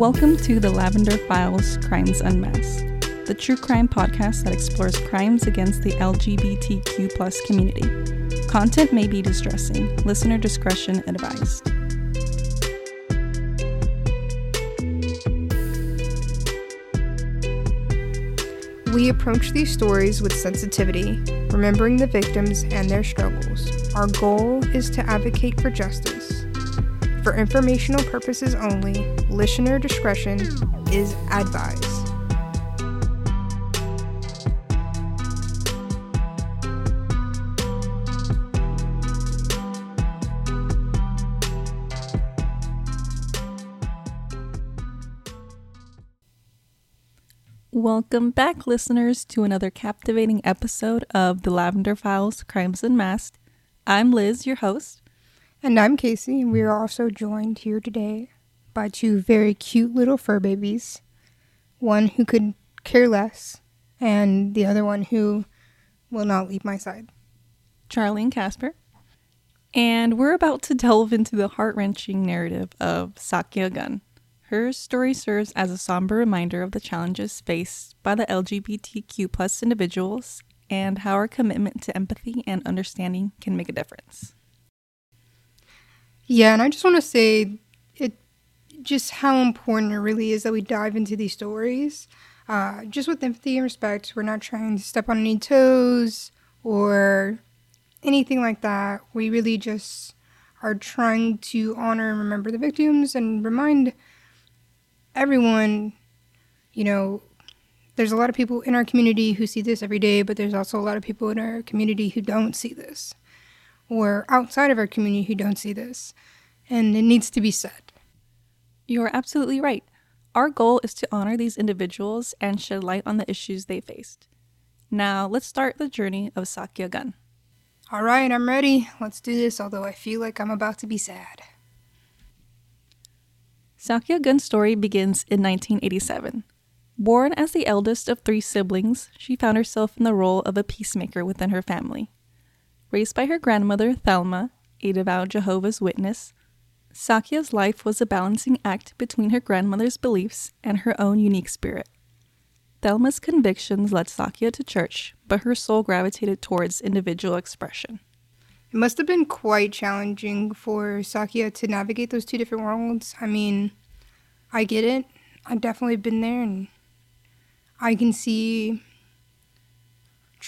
Welcome to the Lavender Files Crimes Unmasked, the true crime podcast that explores crimes against the LGBTQ community. Content may be distressing. Listener discretion advised. We approach these stories with sensitivity, remembering the victims and their struggles. Our goal is to advocate for justice for informational purposes only, listener discretion is advised. Welcome back, listeners, to another captivating episode of the Lavender Files Crimes Unmasked. I'm Liz, your host. And I'm Casey, and we are also joined here today by two very cute little fur babies. One who could care less, and the other one who will not leave my side. Charlie and Casper. And we're about to delve into the heart wrenching narrative of Sakia Gunn. Her story serves as a somber reminder of the challenges faced by the LGBTQ plus individuals and how our commitment to empathy and understanding can make a difference. Yeah, and I just want to say it just how important it really is that we dive into these stories. Uh, just with empathy and respect, we're not trying to step on any toes or anything like that. We really just are trying to honor and remember the victims and remind everyone, you know, there's a lot of people in our community who see this every day, but there's also a lot of people in our community who don't see this or outside of our community who don't see this. And it needs to be said. You're absolutely right. Our goal is to honor these individuals and shed light on the issues they faced. Now, let's start the journey of Sakia Gunn. All right, I'm ready. Let's do this, although I feel like I'm about to be sad. Sakia Gunn's story begins in 1987. Born as the eldest of three siblings, she found herself in the role of a peacemaker within her family. Raised by her grandmother, Thelma, a devout Jehovah's Witness, Sakia's life was a balancing act between her grandmother's beliefs and her own unique spirit. Thelma's convictions led Sakia to church, but her soul gravitated towards individual expression. It must have been quite challenging for Sakia to navigate those two different worlds. I mean, I get it. I've definitely been there, and I can see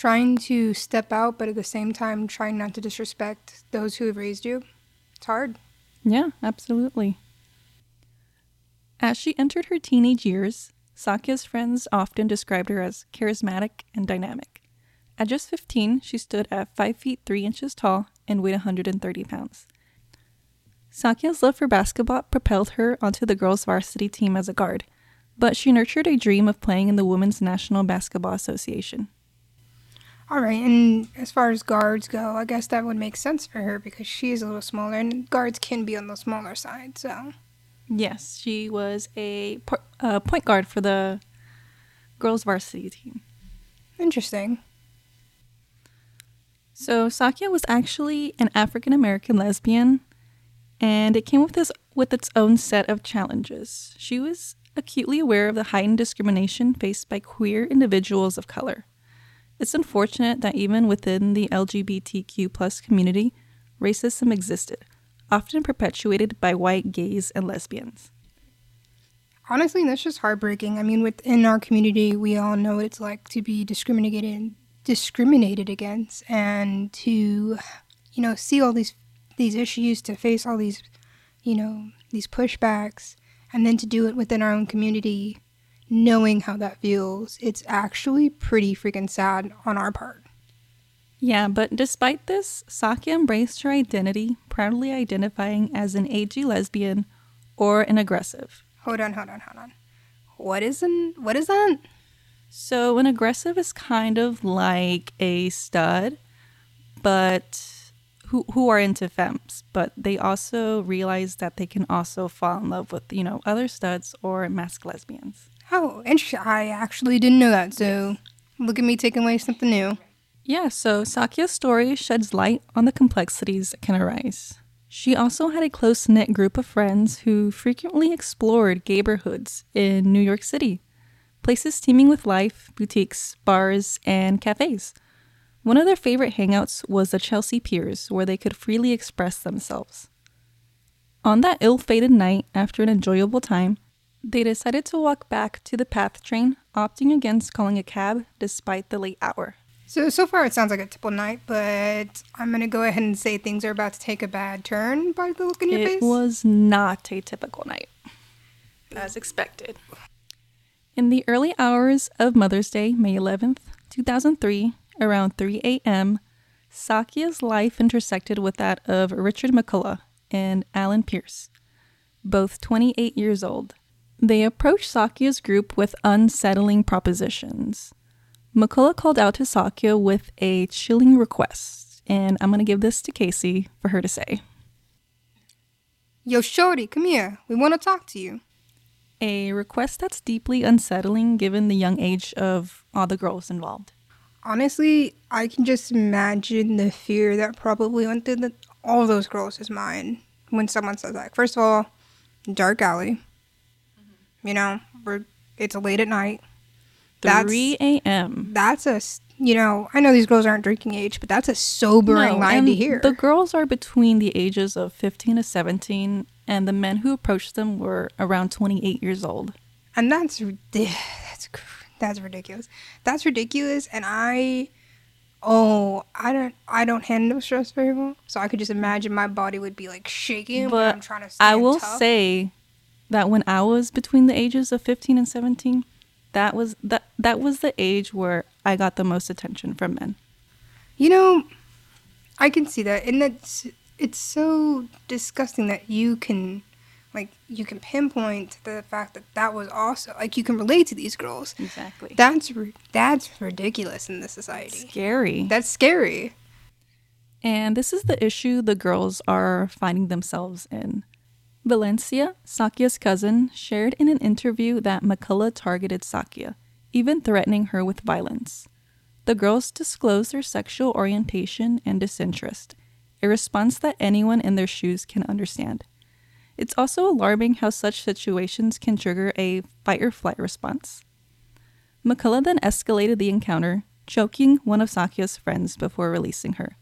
trying to step out, but at the same time, trying not to disrespect those who have raised you. It's hard. Yeah, absolutely. As she entered her teenage years, Sakia's friends often described her as charismatic and dynamic. At just 15, she stood at 5 feet 3 inches tall and weighed 130 pounds. Sakia's love for basketball propelled her onto the girls' varsity team as a guard, but she nurtured a dream of playing in the Women's National Basketball Association. All right, and as far as guards go, I guess that would make sense for her because she is a little smaller, and guards can be on the smaller side. So, yes, she was a uh, point guard for the girls' varsity team. Interesting. So Sakia was actually an African American lesbian, and it came with this with its own set of challenges. She was acutely aware of the heightened discrimination faced by queer individuals of color. It's unfortunate that even within the LGBTQ plus community, racism existed, often perpetuated by white gays and lesbians. Honestly, that's just heartbreaking. I mean, within our community, we all know what it's like to be discriminated discriminated against and to you know see all these these issues to face all these you know these pushbacks and then to do it within our own community knowing how that feels, it's actually pretty freaking sad on our part. Yeah, but despite this, Sakia embraced her identity, proudly identifying as an AG lesbian or an aggressive. Hold on, hold on, hold on. What is an what is that? So an aggressive is kind of like a stud, but who who are into femmes, but they also realize that they can also fall in love with, you know, other studs or masc lesbians. Oh, interesting. I actually didn't know that. So look at me taking away something new. Yeah, so Sakia's story sheds light on the complexities that can arise. She also had a close knit group of friends who frequently explored neighborhoods in New York City, places teeming with life, boutiques, bars, and cafes. One of their favorite hangouts was the Chelsea Piers, where they could freely express themselves. On that ill fated night, after an enjoyable time, they decided to walk back to the PATH train, opting against calling a cab despite the late hour. So so far it sounds like a typical night, but I'm gonna go ahead and say things are about to take a bad turn by the look in your it face. was not a typical night, as expected. In the early hours of Mother's Day, May 11th, 2003, around 3 a.m., Sakia's life intersected with that of Richard McCullough and Alan Pierce, both 28 years old. They approached Sakia's group with unsettling propositions. McCullough called out to Sakia with a chilling request, and I'm going to give this to Casey for her to say. Yo, shorty, come here. We want to talk to you. A request that's deeply unsettling given the young age of all the girls involved. Honestly, I can just imagine the fear that probably went through the, all those girls' mind when someone says that. First of all, dark alley. You know, we're, it's late at night. That's- 3 a.m. That's a you know, I know these girls aren't drinking age, but that's a sobering No, line to hear. The girls are between the ages of 15 to 17, and the men who approached them were around 28 years old. and that's that's that's ridiculous. That's ridiculous, and I, oh, I don't I don't handle stress very well, so I could just imagine my body would be like shaking. But But I'm trying to. I will tough. say that when I was between the ages of 15 and 17, that was that that was the age where I got the most attention from men. you know, I can see that, and that's it's so disgusting that you can. Like you can pinpoint the fact that that was also like you can relate to these girls. Exactly. That's that's ridiculous in this society. Scary. That's scary. And this is the issue the girls are finding themselves in. Valencia, Sakia's cousin, shared in an interview that McCullough targeted Sakia, even threatening her with violence. The girls disclosed their sexual orientation and disinterest, a response that anyone in their shoes can understand. It's also alarming how such situations can trigger a fight or flight response. McCullough then escalated the encounter, choking one of Sakia's friends before releasing her.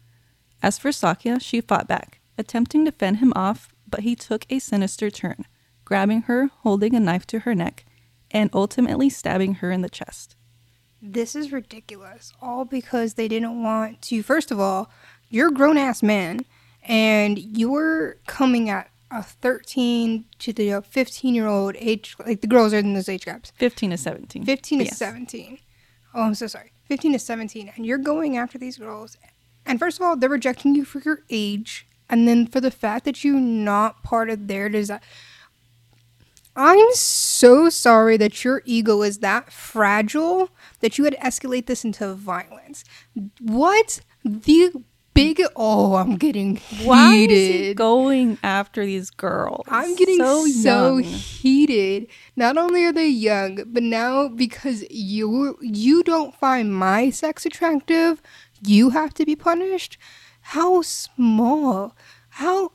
As for Sakia, she fought back, attempting to fend him off, but he took a sinister turn, grabbing her, holding a knife to her neck, and ultimately stabbing her in the chest. This is ridiculous. All because they didn't want to. First of all, you're a grown ass man, and you're coming at a 13 to the 15 year old age. Like the girls are in those age gaps. 15 to 17. 15 to Yes. 17. Oh, I'm so sorry. 15 to 17, and you're going after these girls. And first of all, they're rejecting you for your age, and then for the fact that you're not part of their design. I'm so sorry that your ego is that fragile that you would escalate this into violence. What the big? Oh, I'm getting heated. Why is he going after these girls? I'm getting so, young. heated. Not only are they young, but now because you you don't find my sex attractive, you have to be punished. How small? How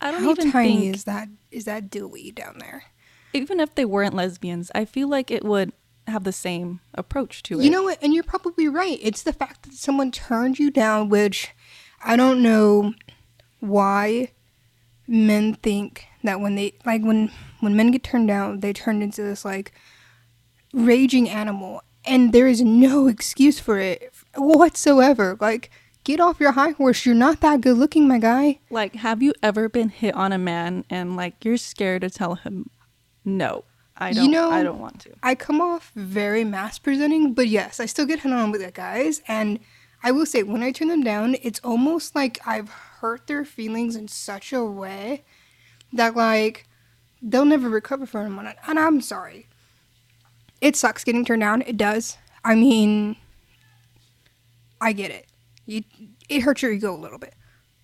I don't how even tiny think, is that? Is that Dewey down there? even if they weren't lesbians, I feel like it would have the same approach to it. You know what? And you're probably right. It's the fact that someone turned you down, which I don't know why men think that when they like when when men get turned down, they turn into this like raging animal, and there is no excuse for it whatsoever. Like, get off your high horse. You're not that good looking, my guy. Like, have you ever been hit on a man and like you're scared to tell him, no, I don't. know- I don't want to. I come off very masc presenting, but yes, I still get hit on with the guys. And I will say, when I turn them down, it's almost like I've hurt their feelings in such a way that, like, they'll never recover from it. And I'm sorry. It sucks getting turned down. It does. I mean, I get it. You, it hurts your ego a little bit.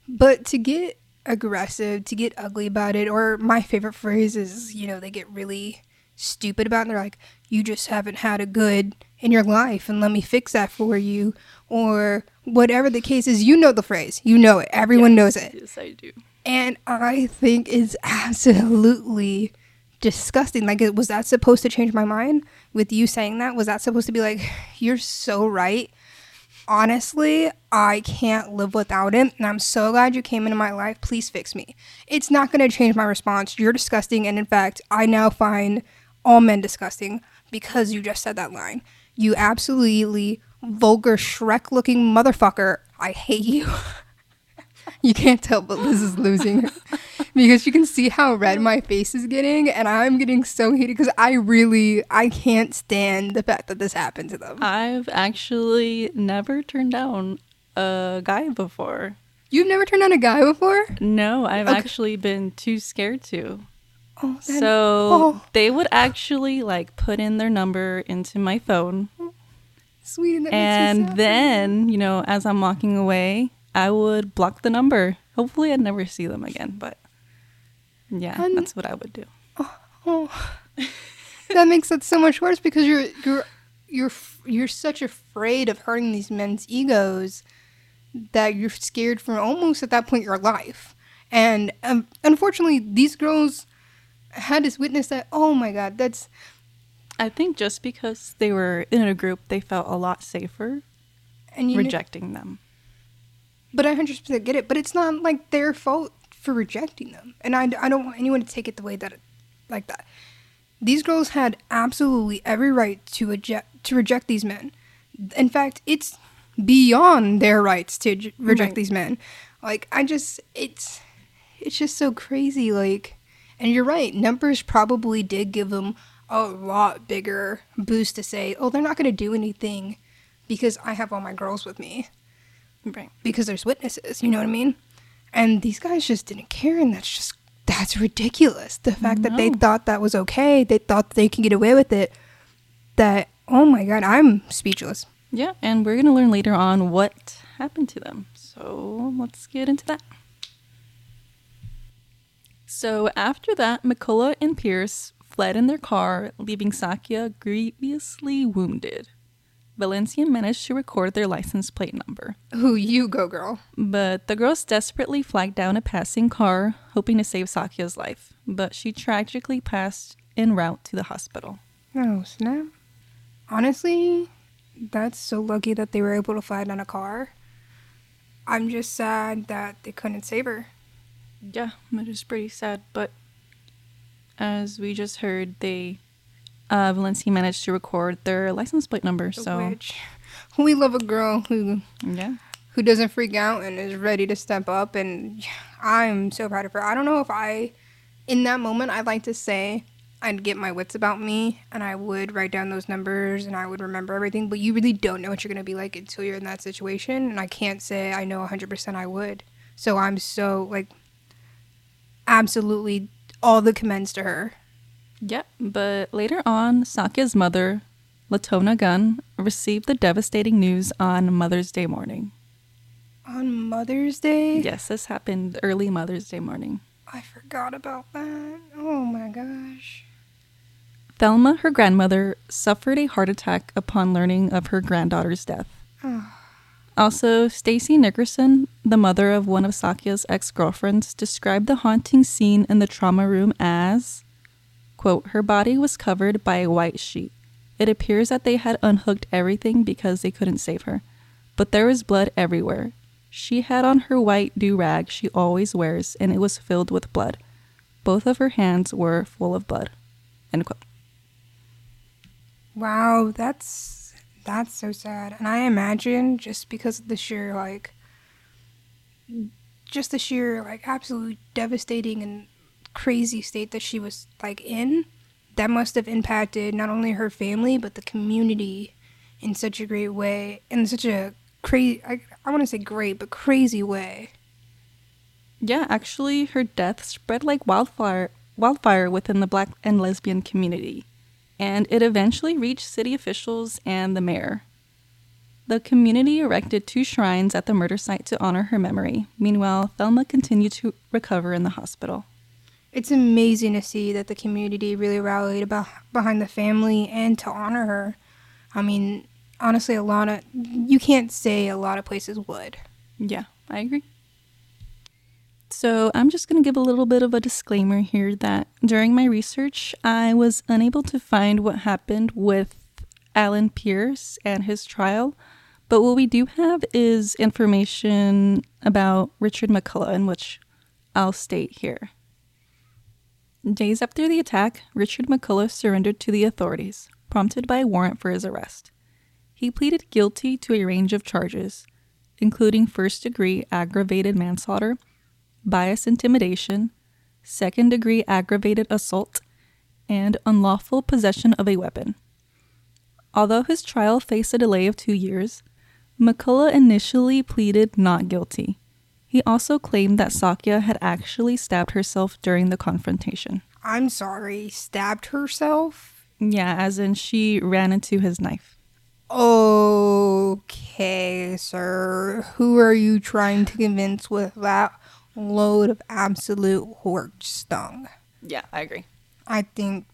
But to get aggressive, to get ugly about it, or my favorite phrase is, you know, they get really stupid about it. They're like, you just haven't had a good in your life and let me fix that for you. Or whatever the case is, you know the phrase. You know it. Everyone knows it. Yes, I do. And I think it's absolutely disgusting. Like, was that supposed to change my mind with you saying that? Was that supposed to be like, you're so right? Honestly, I can't live without him. And I'm so glad you came into my life. Please fix me. It's not going to change my response. You're disgusting. And in fact, I now find all men disgusting because you just said that line. You absolutely vulgar Shrek looking motherfucker. I hate you. you can't tell, but Liz is losing because you can see how red my face is getting, and I'm getting so heated because I really I can't stand the fact that this happened to them. I've actually never turned down a guy before. You've never turned down a guy before? No, I've Okay. actually been too scared to. Oh, that- So oh. they would actually like put in their number into my phone. sweet. Me And then, you know, as I'm walking away, I would block the number. Hopefully, I'd never see them again. But yeah, Un- that's what I would do. Oh, that makes it so much worse because you're you're you're you're such afraid of hurting these men's egos that you're scared for almost at that point your life. And um, unfortunately, these girls had this witness that. Oh my God, that's I think just because they were in a group, they felt a lot safer and rejecting them. But I 100% get it. But it's not like their fault for rejecting them. And I, I don't want anyone to take it the way that, it, like that. These girls had absolutely every right to reject, to reject these men. In fact, it's beyond their rights to j- reject Right. these men. Like, I just, it's, it's just so crazy. Like, and you're right. Numbers probably did give them a lot bigger boost to say, oh, they're not going to do anything because I have all my girls with me Right. because there's witnesses, you know what I mean? And these guys just didn't care, and that's just that's ridiculous. The fact that they thought that was okay, they thought they could get away with it. That oh my god, I'm speechless. Yeah, and we're going to learn later on what happened to them. So let's get into that. So after that, McCullough and Pierce fled in their car, leaving Sakia grievously wounded. Valencia managed to record their license plate number, Who you go, girl? but the girls desperately flagged down a passing car, hoping to save Sakia's life, but she tragically passed en route to the hospital. Oh snap! Honestly, that's so lucky that they were able to fly down a car. I'm just sad that they couldn't save her. Yeah, it is pretty sad, but as we just heard, they uh Valencia managed to record their license plate number, so Which we love a girl who yeah. who doesn't freak out and is ready to step up and I'm so proud of her. I don't know if I in that moment I'd like to say I'd get my wits about me and I would write down those numbers and I would remember everything, but you really don't know what you're going to be like until you're in that situation and I can't say I know 100% I would. So I'm so like absolutely all the commends to her. Yep, but later on, Sakia's mother, Latona Gunn, received the devastating news on Mother's Day morning. On Mother's Day? Yes, this happened early Mother's Day morning. I forgot about that. Oh my gosh. Thelma, her grandmother, suffered a heart attack upon learning of her granddaughter's death. Also, Stacy Nickerson, the mother of one of Sakia's ex-girlfriends, described the haunting scene in the trauma room as, quote, her body was covered by a white sheet. It appears that they had unhooked everything because they couldn't save her. But there was blood everywhere. She had on her white do-rag she always wears, and it was filled with blood. Both of her hands were full of blood. End quote. Wow, that's that's so sad. And I imagine just because of the sheer like just the sheer like absolute devastating and crazy state that she was like in, that must have impacted not only her family but the community in such a great way, in such a crazy I, I want to say great but crazy way. Yeah, actually, her death spread like wildfire, wildfire within the black and lesbian community, and it eventually reached city officials and the mayor. The community erected two shrines at the murder site to honor her memory. Meanwhile, Thelma continued to recover in the hospital. It's amazing to see that the community really rallied about behind the family and to honor her. I mean, honestly, a lot of you can't say a lot of places would. Yeah, I agree. So, I'm just going to give a little bit of a disclaimer here that during my research, I was unable to find what happened with Alan Pierce and his trial. But what we do have is information about Richard McCullough, which I'll state here. Days after the attack, Richard McCullough surrendered to the authorities, prompted by a warrant for his arrest. He pleaded guilty to a range of charges, including first degree aggravated manslaughter bias intimidation, second degree aggravated assault, and unlawful possession of a weapon. Although his trial faced a delay of two years, McCullough initially pleaded not guilty. He also claimed that Sakia had actually stabbed herself during the confrontation. I'm sorry, stabbed herself? Yeah, as in she ran into his knife. Okay, sir. Who are you trying to convince with that load of absolute horse stung. Yeah, I agree. I think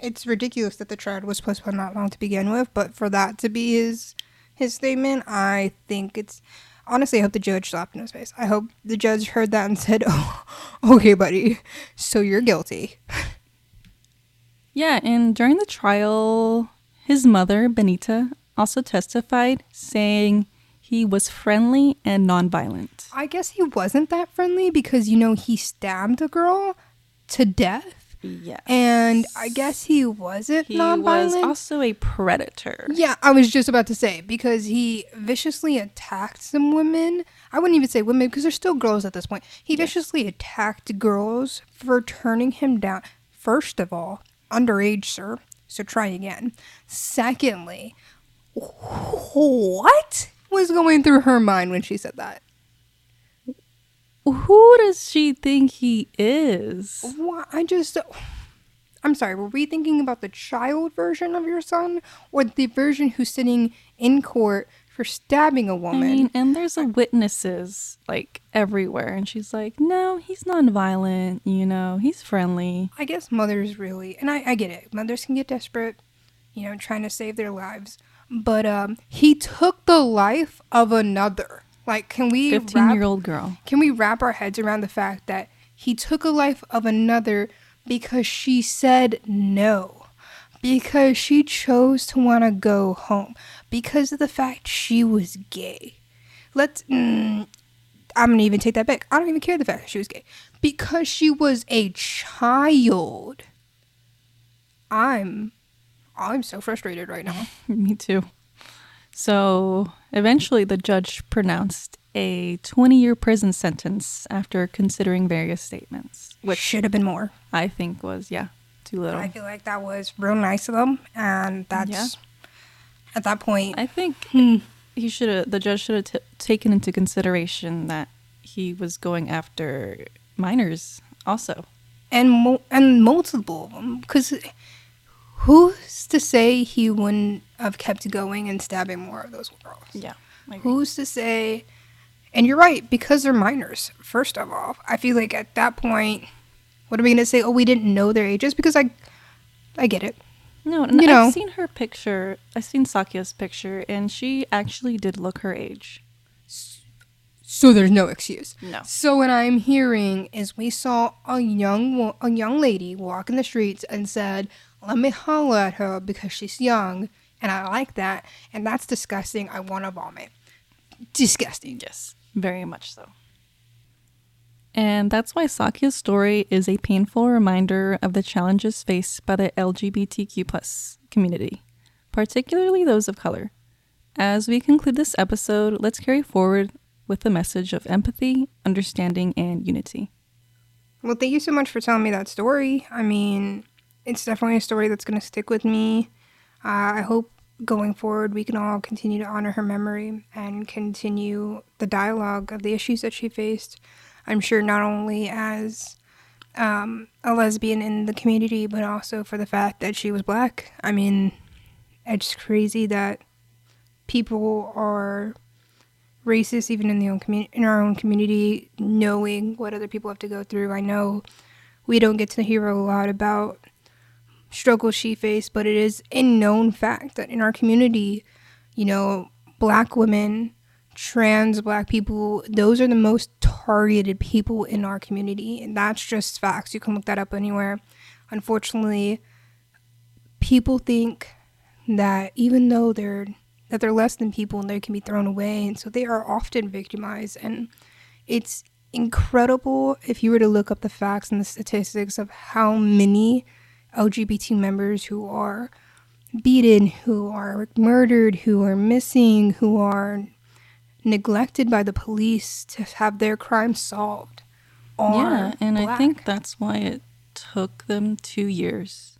it's ridiculous that the trial was postponed that long to begin with, but for that to be his his statement, I think it's honestly I hope the judge slapped in his face. I hope the judge heard that and said, "Oh, okay, buddy, so you're guilty." Yeah, and during the trial, his mother, Benita, also testified saying he was friendly and nonviolent. I guess he wasn't that friendly because you know he stabbed a girl to death. Yeah. And I guess he wasn't He nonviolent. was also a predator. yeah, I was just about to say because he viciously attacked some women. I wouldn't even say women because they're still girls at this point. He viciously attacked girls for turning him down. First of all, underage, sir. So try again. Secondly, what was going through her mind when she said that? Who does she think he is? I just. I'm sorry, were we thinking about the child version of your son or the version who's sitting in court for stabbing a woman? mean, and there's a witnesses like everywhere, and she's like, "No, he's nonviolent. You know, he's friendly." I guess mothers really, and I, I get it. Mothers can get desperate, you know, trying to save their lives. But um, he took the life of another. Like, can we wrap, Fifteen-year-old girl. can we wrap our heads around the fact that he took a life of another because she said no, because she chose to want to go home, because of the fact she was gay. Let's. Mm, I'm gonna even take that back. I don't even care the fact that she was gay because she was a child. I'm, I'm so frustrated right now. Me too. So eventually, the judge pronounced a 20 year prison sentence after considering various statements, Which should have been more. I think was, yeah, too little. I feel like that was real nice of them, and that's Yeah. at that point. I think Hmm. he should have, the judge should have t- taken into consideration that he was going after minors also. and mo- and multiple of them because who's to say he wouldn't have kept going and stabbing more of those girls Yeah. who's to say and you're right because they're minors first of all i feel like at that point what are we going to say oh we didn't know their ages because i i get it No, and You know. I've seen her picture. I've seen Sakia's picture, and she actually did look her age. so there's no excuse No. so what i'm hearing is we saw a young a young lady walk in the streets and said let me holler at her because she's young and i like that and that's disgusting i want to vomit disgusting Yes, very much so. And that's why Sakia's story is a painful reminder of the challenges faced by the LGBTQ plus community, particularly those of color. As we conclude this episode, let's carry forward with the message of empathy, understanding, and unity. well thank you so much for telling me that story i mean it's definitely a story that's going to stick with me. Uh, i hope going forward we can all continue to honor her memory and continue the dialogue of the issues that she faced. I'm sure not only as um, a lesbian in the community but also for the fact that she was black. I mean it's crazy that people are racist even in the own community in our own community knowing what other people have to go through. I know we don't get to hear a lot about struggles she faced but it is a known fact that in our community you know, black women, trans black people, those are the most targeted people in our community. And that's just facts. You can look that up anywhere. Unfortunately, people think that even though they're that they're less than people and they can be thrown away and so they are often victimized and it's incredible if you were to look up the facts and the statistics of how many LGBT members who are beaten, who are murdered, who are missing, who are neglected by the police to have their crimes solved. yeah, and black. I think that's why it took them two years.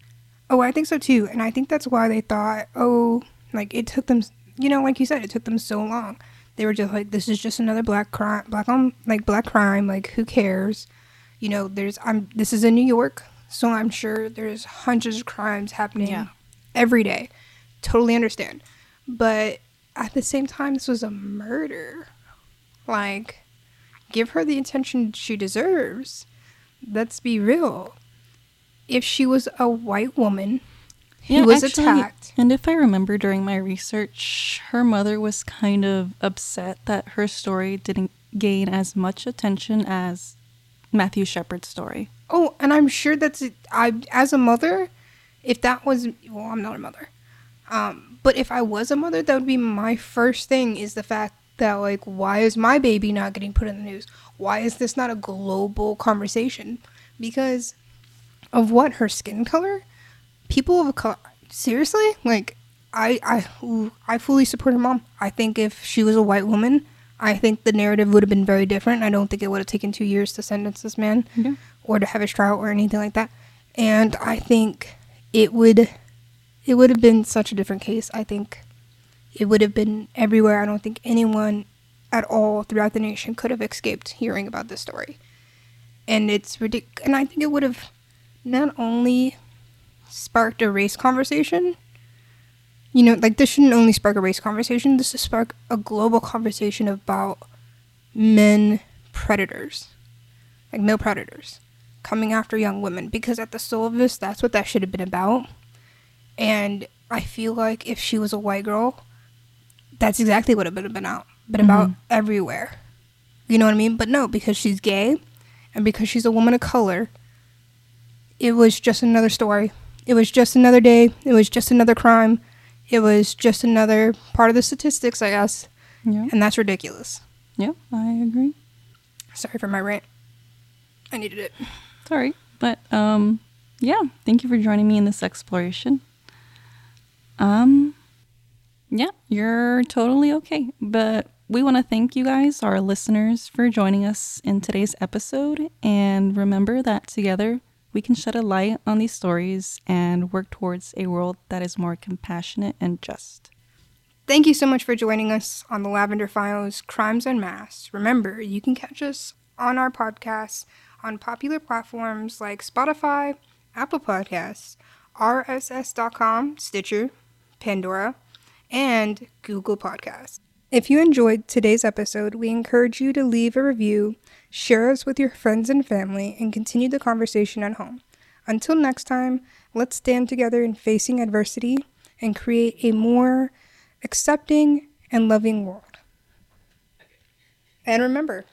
Oh, I think so too. And I think that's why they thought, oh, like it took them, you know, like you said, it took them so long. They were just like, this is just another black crime, black on, like black crime. Like, who cares? You know, there's, I'm, this is in New York, so I'm sure there's hundreds of crimes happening yeah. every day. Totally understand. But at the same time, this was a murder. Like, give her the attention she deserves. Let's be real. If she was a white woman who was actually, attacked. And if I remember during my research, her mother was kind of upset that her story didn't gain as much attention as Matthew Shepard's story. Oh, and I'm sure that's I as a mother, if that was well, I'm not a mother. Um, but if I was a mother, that would be my first thing is the fact that like why is my baby not getting put in the news? Why is this not a global conversation? Because of what her skin color? People of color seriously? Like I I I fully support her mom. I think if she was a white woman, I think the narrative would have been very different. I don't think it would have taken two years to sentence this man or to have his trial or anything like that. And I think it would it would have been such a different case. I think it would have been everywhere. I don't think anyone at all throughout the nation could have escaped hearing about this story. And it's ridiculous. And I think it would have not only sparked a race conversation, you know, like this shouldn't only spark a race conversation, this should spark a global conversation about men predators, like male predators, coming after young women. Because at the soul of this, that's what that should have been about. And I feel like if she was a white girl, that's exactly what it would have been about. been mm-hmm. about everywhere. You know what I mean? But no, because she's gay and because she's a woman of color, it was just another story. It was just another day. It was just another crime. It was just another part of the statistics, I guess. Yeah. And that's ridiculous. Yeah, I agree. Sorry for my rant. I needed it. Sorry. But um yeah, thank you for joining me in this exploration. Um, yeah, you're totally okay. But we want to thank you guys, our listeners, for joining us in today's episode. And remember that together we can shed a light on these stories and work towards a world that is more compassionate and just. Thank you so much for joining us on the Lavender Files Crimes Unmasked. Remember, you can catch us on our podcasts on popular platforms like Spotify, Apple Podcasts, RSS.com, Stitcher, Pandora, and Google Podcasts. If you enjoyed today's episode, we encourage you to leave a review, share us with your friends and family, and continue the conversation at home. Until next time, let's stand together in facing adversity and create a more accepting and loving world. And remember,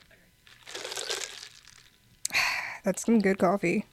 that's some good coffee.